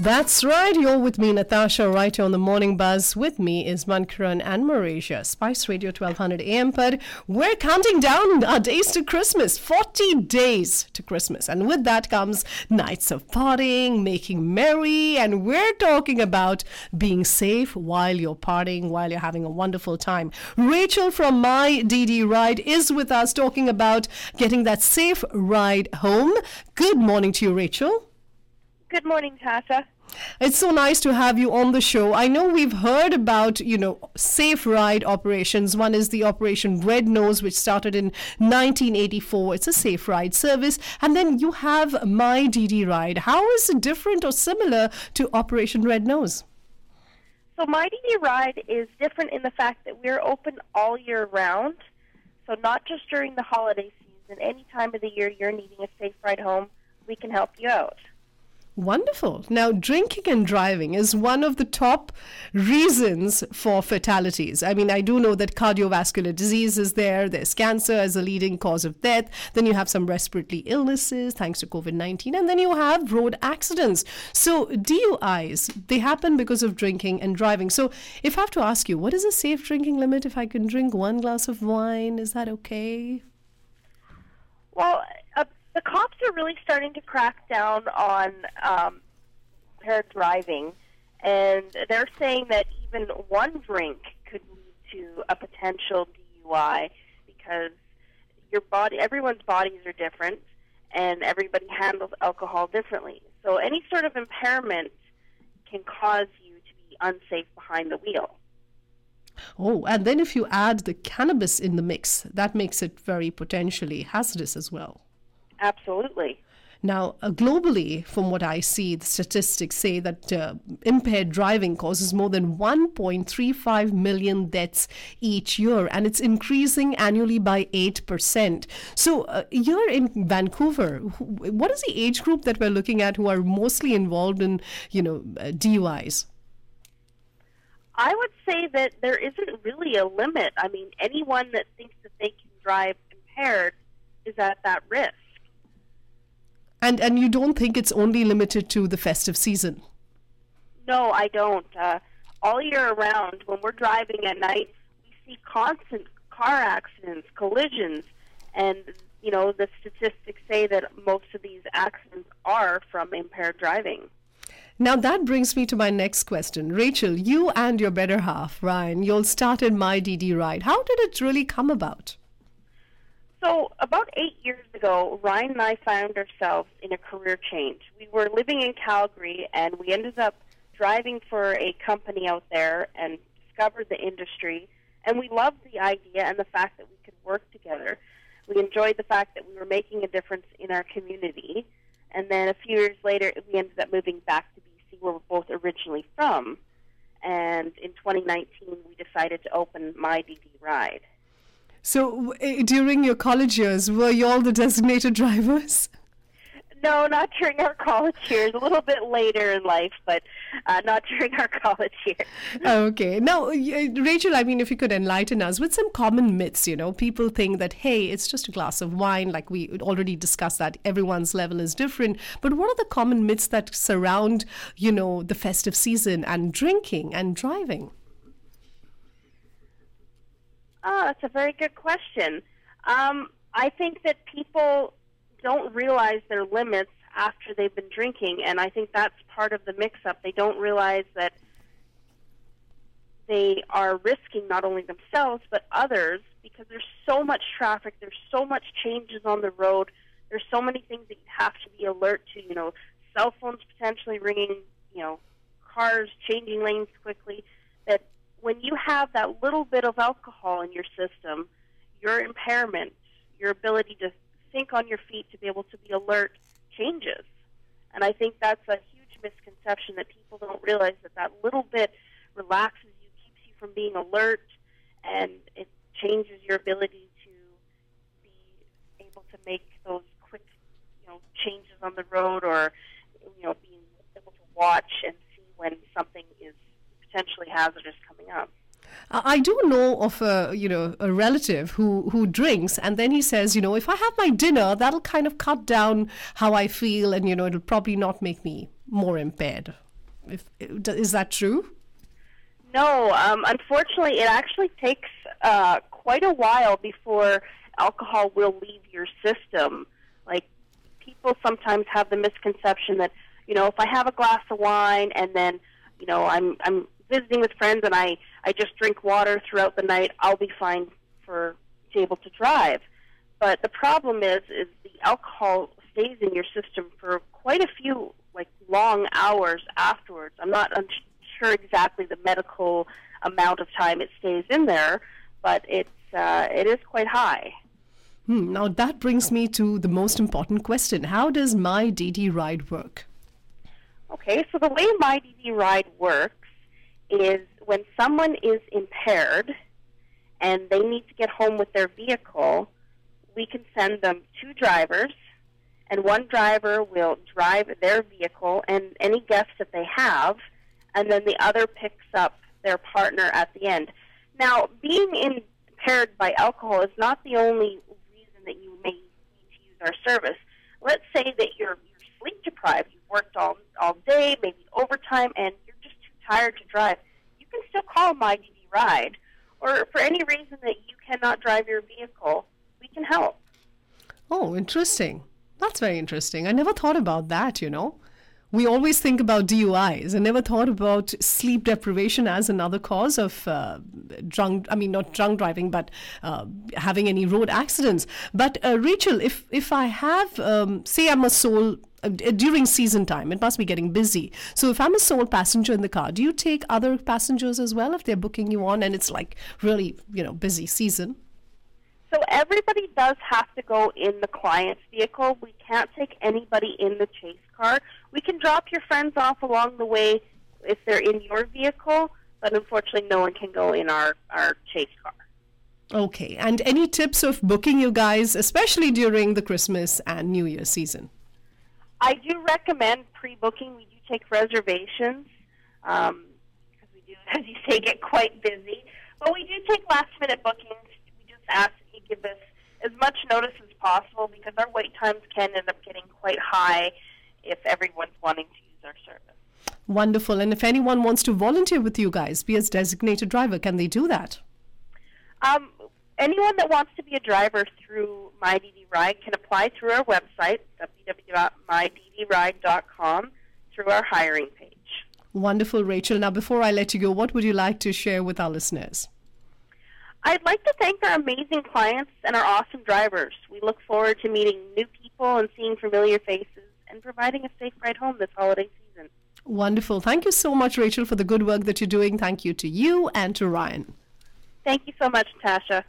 That's right. You're with me, Natasha, right here on the Morning Buzz. With me is Mankaran and Marisha. Spice Radio 1200 AM. But we're counting down our days to Christmas. 40 days to Christmas. And with that comes nights of partying, making merry. And we're talking about being safe while you're partying, while you're having a wonderful time. Rachel from My DD Ride is with us talking about getting that safe ride home. Good morning to you, Rachel. Good morning, Tasha. It's so nice to have you on the show. I know we've heard about, you know, safe ride operations. One is the Operation Red Nose, which started in 1984. It's a safe ride service. And then you have My DD Ride. How is it different or similar to Operation Red Nose? So, My DD Ride is different in the fact that we're open all year round. So, not just during the holiday season, any time of the year you're needing a safe ride home, we can help you out. Wonderful. Now, drinking and driving is one of the top reasons for fatalities. I mean, I do know that cardiovascular disease is there, there's cancer as a leading cause of death, then you have some respiratory illnesses thanks to COVID 19, and then you have road accidents. So, DUIs, they happen because of drinking and driving. So, if I have to ask you, what is a safe drinking limit if I can drink one glass of wine? Is that okay? Well, the cops are really starting to crack down on um, impaired driving, and they're saying that even one drink could lead to a potential DUI because your body, everyone's bodies are different, and everybody handles alcohol differently. So any sort of impairment can cause you to be unsafe behind the wheel. Oh, and then if you add the cannabis in the mix, that makes it very potentially hazardous as well. Absolutely. Now, uh, globally, from what I see, the statistics say that uh, impaired driving causes more than 1.35 million deaths each year, and it's increasing annually by 8%. So, uh, you're in Vancouver. What is the age group that we're looking at who are mostly involved in, you know, uh, DUIs? I would say that there isn't really a limit. I mean, anyone that thinks that they can drive impaired is at that risk. And and you don't think it's only limited to the festive season? No, I don't. Uh, all year around, when we're driving at night, we see constant car accidents, collisions, and you know the statistics say that most of these accidents are from impaired driving. Now that brings me to my next question. Rachel, you and your better half, Ryan, you all started My DD Ride. How did it really come about? So, about eight years ago, Ryan and I found ourselves in a career change. We were living in Calgary, and we ended up driving for a company out there and discovered the industry. And we loved the idea and the fact that we could work together. We enjoyed the fact that we were making a difference in our community. And then a few years later, we ended up moving back to BC, where we're both originally from. And in 2019, we decided to open My DD Ride. So uh, during your college years, were you all the designated drivers? No, not during our college years. A little bit later in life, but uh, not during our college years. Okay. Now, Rachel, I mean, if you could enlighten us with some common myths, you know, people think that, hey, it's just a glass of wine. Like we already discussed that everyone's level is different. But what are the common myths that surround, you know, the festive season and drinking and driving? Oh, that's a very good question. Um, I think that people don't realize their limits after they've been drinking, and I think that's part of the mix-up. They don't realize that they are risking not only themselves but others because there's so much traffic, there's so much changes on the road, there's so many things that you have to be alert to. You know, cell phones potentially ringing, you know, cars changing lanes quickly. That have that little bit of alcohol in your system, your impairment, your ability to think on your feet, to be able to be alert, changes. And I think that's a huge misconception that people don't realize that that little bit relaxes you, keeps you from being alert, and it changes your ability to be able to make those quick, you know, changes on the road, or you know, being able to watch and see when something is potentially hazardous coming up. I do know of a you know a relative who who drinks and then he says you know if I have my dinner that'll kind of cut down how I feel and you know it'll probably not make me more impaired. If, is that true? No, um, unfortunately, it actually takes uh, quite a while before alcohol will leave your system. Like people sometimes have the misconception that you know if I have a glass of wine and then you know I'm I'm visiting with friends and I I just drink water throughout the night, I'll be fine for to be able to drive. But the problem is is the alcohol stays in your system for quite a few like long hours afterwards. I'm not sure exactly the medical amount of time it stays in there, but it's uh, it is quite high. Hmm, now that brings me to the most important question: How does My DD Ride work? Okay, so the way My DD Ride works is when someone is impaired and they need to get home with their vehicle, we can send them two drivers, and one driver will drive their vehicle and any guests that they have, and then the other picks up their partner at the end. Now, being impaired by alcohol is not the only reason that you may need to use our service. Let's say that you're, you're sleep deprived, you've worked all, all day, maybe overtime, and you're just too tired to drive. Can still call My Ride, or for any reason that you cannot drive your vehicle, we can help. Oh, interesting. That's very interesting. I never thought about that, you know we always think about DUIs and never thought about sleep deprivation as another cause of uh, drunk, I mean, not drunk driving, but uh, having any road accidents. But uh, Rachel, if, if I have, um, say I'm a sole uh, during season time it must be getting busy so if i'm a sole passenger in the car do you take other passengers as well if they're booking you on and it's like really you know busy season so everybody does have to go in the client's vehicle. We can't take anybody in the chase car. We can drop your friends off along the way if they're in your vehicle, but unfortunately, no one can go in our, our chase car. Okay. And any tips of booking you guys, especially during the Christmas and New Year season? I do recommend pre booking. We do take reservations um, because we do, as you say, get quite busy. But we do take last minute bookings. We just ask that you give us as much notice as possible because our wait times can end up getting quite high if everyone's wanting to use our service. Wonderful. And if anyone wants to volunteer with you guys, be a designated driver, can they do that? Um, anyone that wants to be a driver through MyDD Ride can apply through our website, www.myddride.com, through our hiring page. Wonderful, Rachel. Now, before I let you go, what would you like to share with our listeners? I'd like to thank our amazing clients and our awesome drivers. We look forward to meeting new people and seeing familiar faces and providing a safe ride home this holiday season. Wonderful. Thank you so much, Rachel, for the good work that you're doing. Thank you to you and to Ryan. Thank you so much, Tasha.